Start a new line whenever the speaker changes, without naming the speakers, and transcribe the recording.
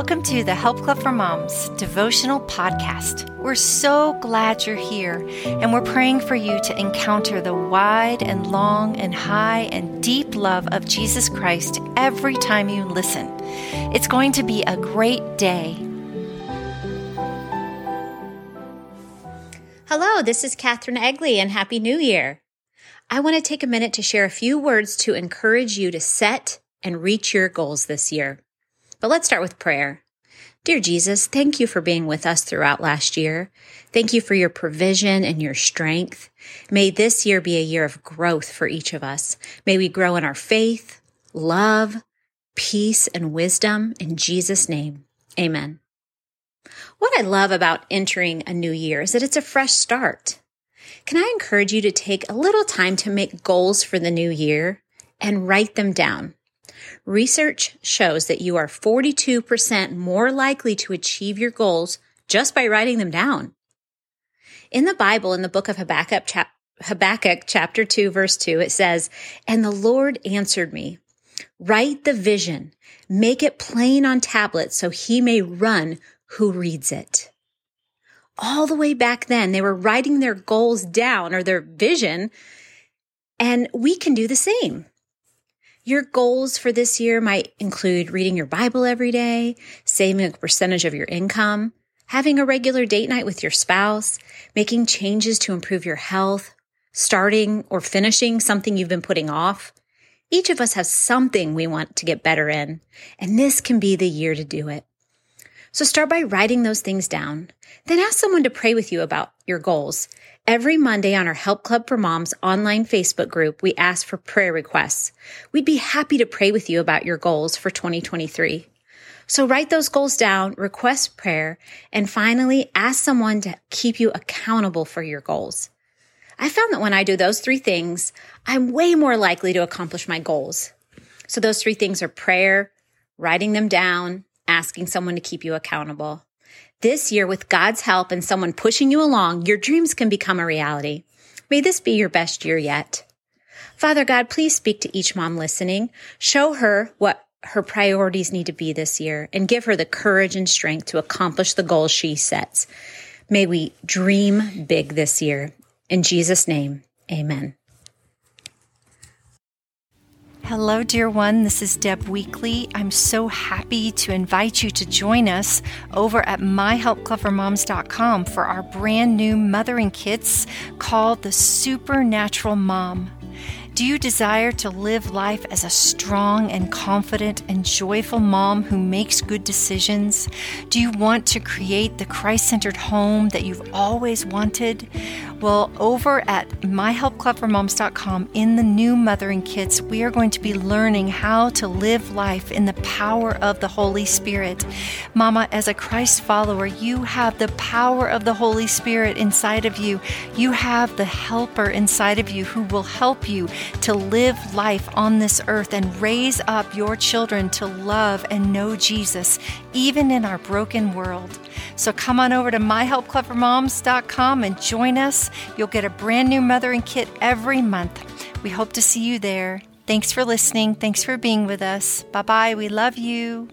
Welcome to the Help Club for Moms devotional podcast. We're so glad you're here, and we're praying for you to encounter the wide and long and high and deep love of Jesus Christ every time you listen. It's going to be a great day.
Hello, this is Kathryn Egly, and Happy New Year. I want to take a minute to share a few words to encourage you to set and reach your goals this year. But let's start with prayer. Dear Jesus, thank you for being with us throughout last year. Thank you for your provision and your strength. May this year be a year of growth for each of us. May we grow in our faith, love, peace, and wisdom. In Jesus' name, amen. What I love about entering a new year is that it's a fresh start. Can I encourage you to take a little time to make goals for the new year and write them down? Research shows that you are 42% more likely to achieve your goals just by writing them down. In the Bible, in the book of Habakkuk, chap- Habakkuk chapter 2, verse 2, it says, And the Lord answered me, Write the vision, make it plain on tablets so he may run who reads it. All the way back then, they were writing their goals down or their vision, and we can do the same. Your goals for this year might include reading your Bible every day, saving a percentage of your income, having a regular date night with your spouse, making changes to improve your health, starting or finishing something you've been putting off. Each of us has something we want to get better in, and this can be the year to do it. So start by writing those things down. Then ask someone to pray with you about your goals. Every Monday on our Help Club for Moms online Facebook group, we ask for prayer requests. We'd be happy to pray with you about your goals for 2023. So write those goals down, request prayer, and finally ask someone to keep you accountable for your goals. I found that when I do those three things, I'm way more likely to accomplish my goals. So those three things are prayer, writing them down, asking someone to keep you accountable. This year, with God's help and someone pushing you along, your dreams can become a reality. May this be your best year yet. Father God, please speak to each mom listening. Show her what her priorities need to be this year and give her the courage and strength to accomplish the goals she sets. May we dream big this year. In Jesus' name, amen.
Hello, dear one. This is Deb Weakly. I'm so happy to invite you to join us over at myhelpclubformoms.com for our brand new mothering kits called the Supernatural Mom. Do you desire to live life as a strong and confident and joyful mom who makes good decisions? Do you want to create the Christ centered home that you've always wanted? Well, over at myhelpclubformoms.com in the new mothering kits, we are going to be learning how to live life in the power of the Holy Spirit. Mama, as a Christ follower, you have the power of the Holy Spirit inside of you. You have the helper inside of you who will help you to live life on this earth and raise up your children to love and know Jesus, even in our broken world. So come on over to myhelpclubformoms.com and join us. You'll get a brand new mothering kit every month. We hope to see you there. Thanks for listening. Thanks for being with us. Bye bye. We love you.